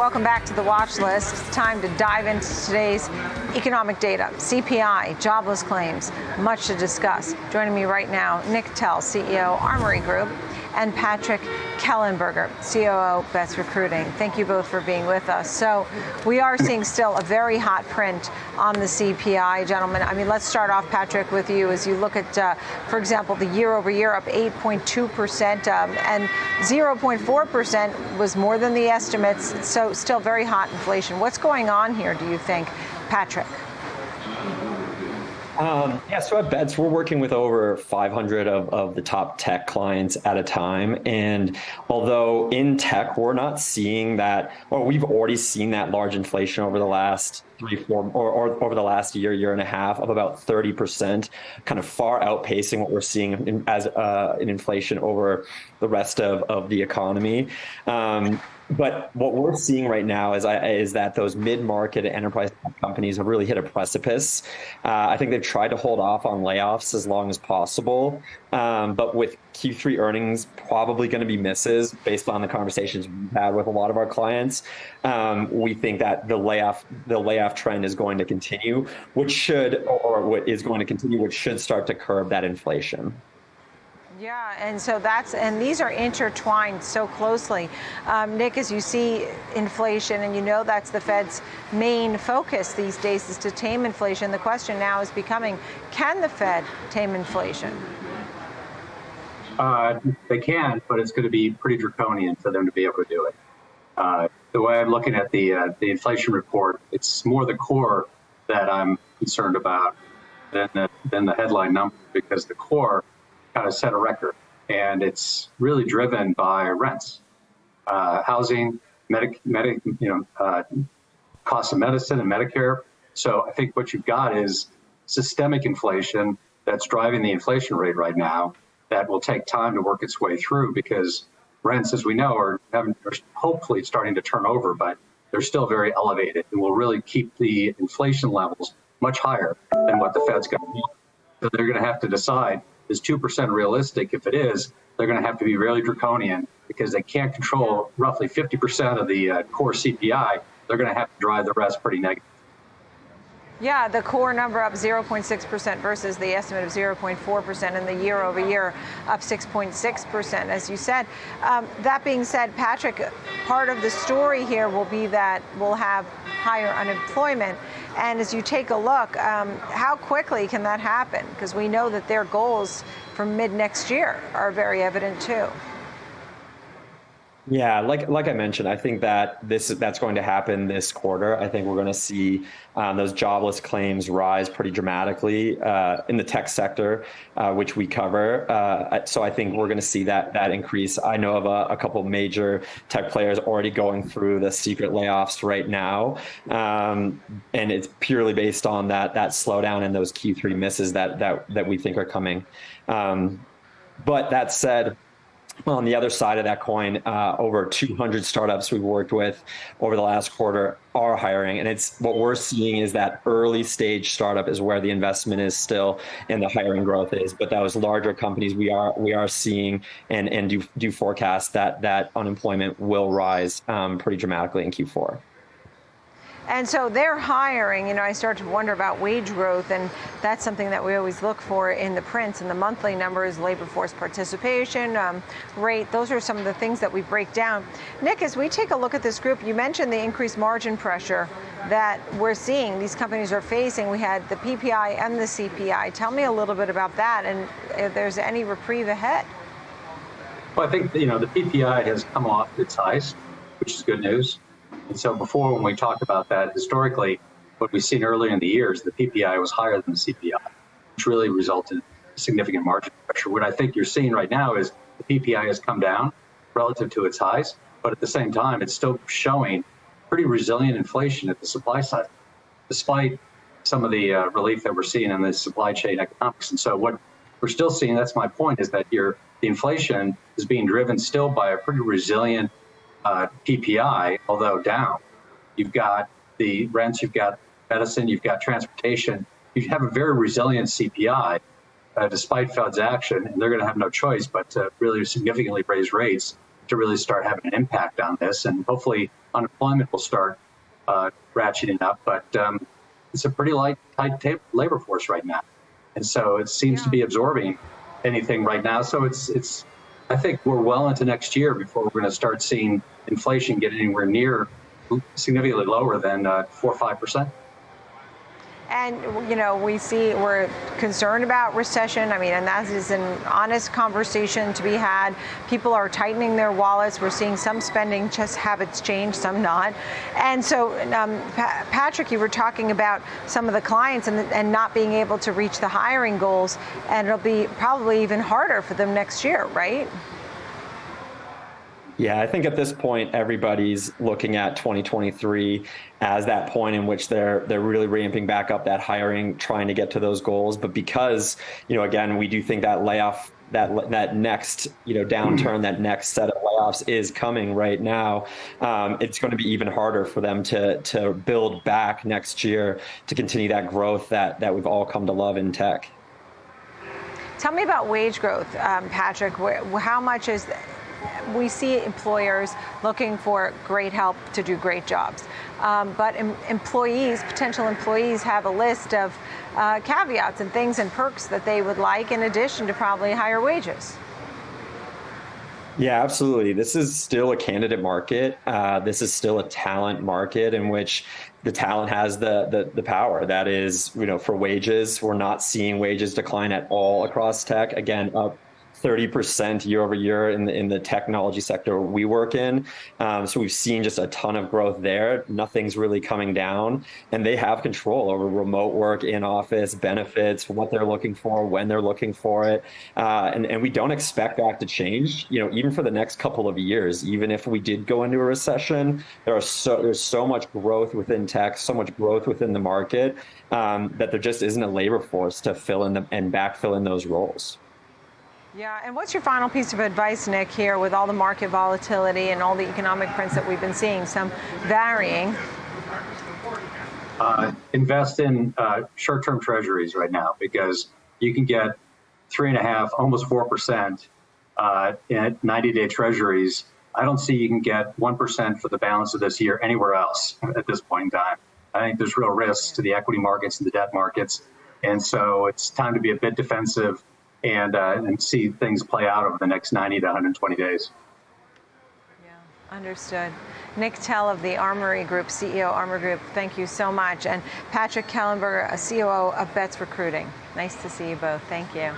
Welcome back to the watch list. It's time to dive into today's economic data, CPI, jobless claims, much to discuss. Joining me right now, Nick Tell, CEO, Armory Group, and Patrick Kellenberger, COO Betts Recruiting. Thank you both for being with us. So we are seeing still a very hot print on the CPI, gentlemen. I mean, let's start off, Patrick, with you as you look at, uh, for example, the year over year up 8.2%, um, and 0.4% was more than the estimates. So still very hot inflation. What's going on here, do you think, Patrick? Um, yeah, so at Betts, we're working with over 500 of, of the top tech clients at a time. And although in tech, we're not seeing that, or we've already seen that large inflation over the last three, four, or, or over the last year, year and a half of about 30%, kind of far outpacing what we're seeing in, as uh, in inflation over the rest of, of the economy. Um, but what we're seeing right now is, is that those mid-market enterprise companies have really hit a precipice. Uh, I think they've tried to hold off on layoffs as long as possible, um, but with Q3 earnings probably going to be misses based on the conversations we've had with a lot of our clients. Um, we think that the layoff the layoff trend is going to continue, which should or, or is going to continue, which should start to curb that inflation. Yeah, and so that's and these are intertwined so closely. Um, Nick, as you see inflation, and you know that's the Fed's main focus these days is to tame inflation. The question now is becoming: Can the Fed tame inflation? Uh, they can, but it's going to be pretty draconian for them to be able to do it. Uh, the way I'm looking at the uh, the inflation report, it's more the core that I'm concerned about than the, than the headline number because the core kind of set a record, and it's really driven by rents, uh, housing, medic, medic, you know, uh, cost of medicine and Medicare. So I think what you've got is systemic inflation that's driving the inflation rate right now. That will take time to work its way through because rents, as we know, are, having, are hopefully starting to turn over, but they're still very elevated and will really keep the inflation levels much higher than what the Fed's going to do. So they're going to have to decide is 2% realistic? If it is, they're going to have to be really draconian because they can't control roughly 50% of the uh, core CPI. They're going to have to drive the rest pretty negative. Yeah, the core number up 0.6% versus the estimate of 0.4%, and the year over year up 6.6%, as you said. Um, that being said, Patrick, part of the story here will be that we'll have higher unemployment. And as you take a look, um, how quickly can that happen? Because we know that their goals for mid next year are very evident too. Yeah, like like I mentioned, I think that this that's going to happen this quarter. I think we're going to see um, those jobless claims rise pretty dramatically uh, in the tech sector, uh, which we cover. Uh, so I think we're going to see that that increase. I know of a, a, couple major tech players already going through the secret layoffs right now, um, and it's purely based on that that slowdown and those Q3 misses that that that we think are coming. Um, but that said on the other side of that coin, uh, over 200 startups we've worked with over the last quarter are hiring, and it's what we're seeing is that early stage startup is where the investment is still and the hiring growth is. But those larger companies, we are we are seeing and and do do forecast that that unemployment will rise um, pretty dramatically in Q4. And so they're hiring. You know, I start to wonder about wage growth, and that's something that we always look for in the prints and the monthly numbers, labor force participation um, rate. Those are some of the things that we break down. Nick, as we take a look at this group, you mentioned the increased margin pressure that we're seeing these companies are facing. We had the PPI and the CPI. Tell me a little bit about that, and if there's any reprieve ahead. Well, I think you know the PPI has come off its highs, which is good news. And so before, when we talked about that historically, what we've seen earlier in the years, the PPI was higher than the CPI, which really resulted in significant margin pressure. What I think you're seeing right now is the PPI has come down relative to its highs, but at the same time, it's still showing pretty resilient inflation at the supply side, despite some of the uh, relief that we're seeing in the supply chain economics. And so what we're still seeing, that's my point, is that your the inflation is being driven still by a pretty resilient uh, PPI, although down. You've got the rents, you've got medicine, you've got transportation. You have a very resilient CPI uh, despite Fed's action, and they're going to have no choice but to really significantly raise rates to really start having an impact on this. And hopefully, unemployment will start uh, ratcheting up. But um, it's a pretty light, tight ta- labor force right now, and so it seems yeah. to be absorbing anything right now. So it's it's. I think we're well into next year before we're going to start seeing inflation get anywhere near significantly lower than uh, four or five percent. And, you know, we see we're concerned about recession. I mean, and that is an honest conversation to be had. People are tightening their wallets. We're seeing some spending just habits change, some not. And so, um, pa- Patrick, you were talking about some of the clients and, and not being able to reach the hiring goals. And it'll be probably even harder for them next year, right? Yeah, I think at this point everybody's looking at 2023 as that point in which they're they're really ramping back up that hiring, trying to get to those goals. But because you know, again, we do think that layoff that that next you know downturn, that next set of layoffs is coming right now. Um, it's going to be even harder for them to to build back next year to continue that growth that that we've all come to love in tech. Tell me about wage growth, um, Patrick. How much is we see employers looking for great help to do great jobs. Um, but em- employees, potential employees, have a list of uh, caveats and things and perks that they would like in addition to probably higher wages. Yeah, absolutely. This is still a candidate market. Uh, this is still a talent market in which the talent has the, the, the power. That is, you know, for wages, we're not seeing wages decline at all across tech. Again, up 30% year over year in the, in the technology sector we work in. Um, so we've seen just a ton of growth there. Nothing's really coming down. And they have control over remote work, in office, benefits, what they're looking for, when they're looking for it. Uh, and, and we don't expect that to change, you know, even for the next couple of years. Even if we did go into a recession, there are so, there's so much growth within tech, so much growth within the market um, that there just isn't a labor force to fill in the, and backfill in those roles. Yeah, and what's your final piece of advice, Nick, here with all the market volatility and all the economic prints that we've been seeing, some varying? Uh, invest in uh, short term treasuries right now because you can get three and a half, almost 4% uh, in 90 day treasuries. I don't see you can get 1% for the balance of this year anywhere else at this point in time. I think there's real risks to the equity markets and the debt markets. And so it's time to be a bit defensive and, uh, and see things play out over the next 90 to 120 days. Yeah, understood. Nick Tell of the Armory Group, CEO Armory Group, thank you so much. And Patrick Kellenberger, COO of Betts Recruiting. Nice to see you both. Thank you.